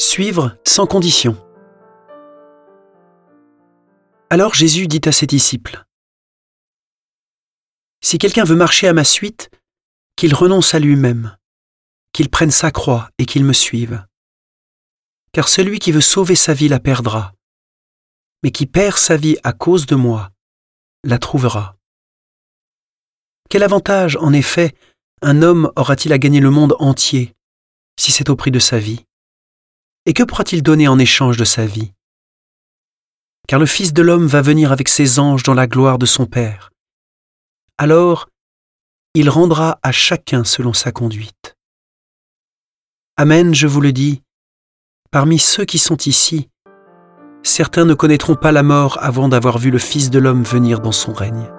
Suivre sans condition. Alors Jésus dit à ses disciples, Si quelqu'un veut marcher à ma suite, qu'il renonce à lui-même, qu'il prenne sa croix et qu'il me suive. Car celui qui veut sauver sa vie la perdra, mais qui perd sa vie à cause de moi, la trouvera. Quel avantage, en effet, un homme aura-t-il à gagner le monde entier si c'est au prix de sa vie? Et que pourra-t-il donner en échange de sa vie? Car le Fils de l'homme va venir avec ses anges dans la gloire de son Père. Alors, il rendra à chacun selon sa conduite. Amen, je vous le dis, parmi ceux qui sont ici, certains ne connaîtront pas la mort avant d'avoir vu le Fils de l'homme venir dans son règne.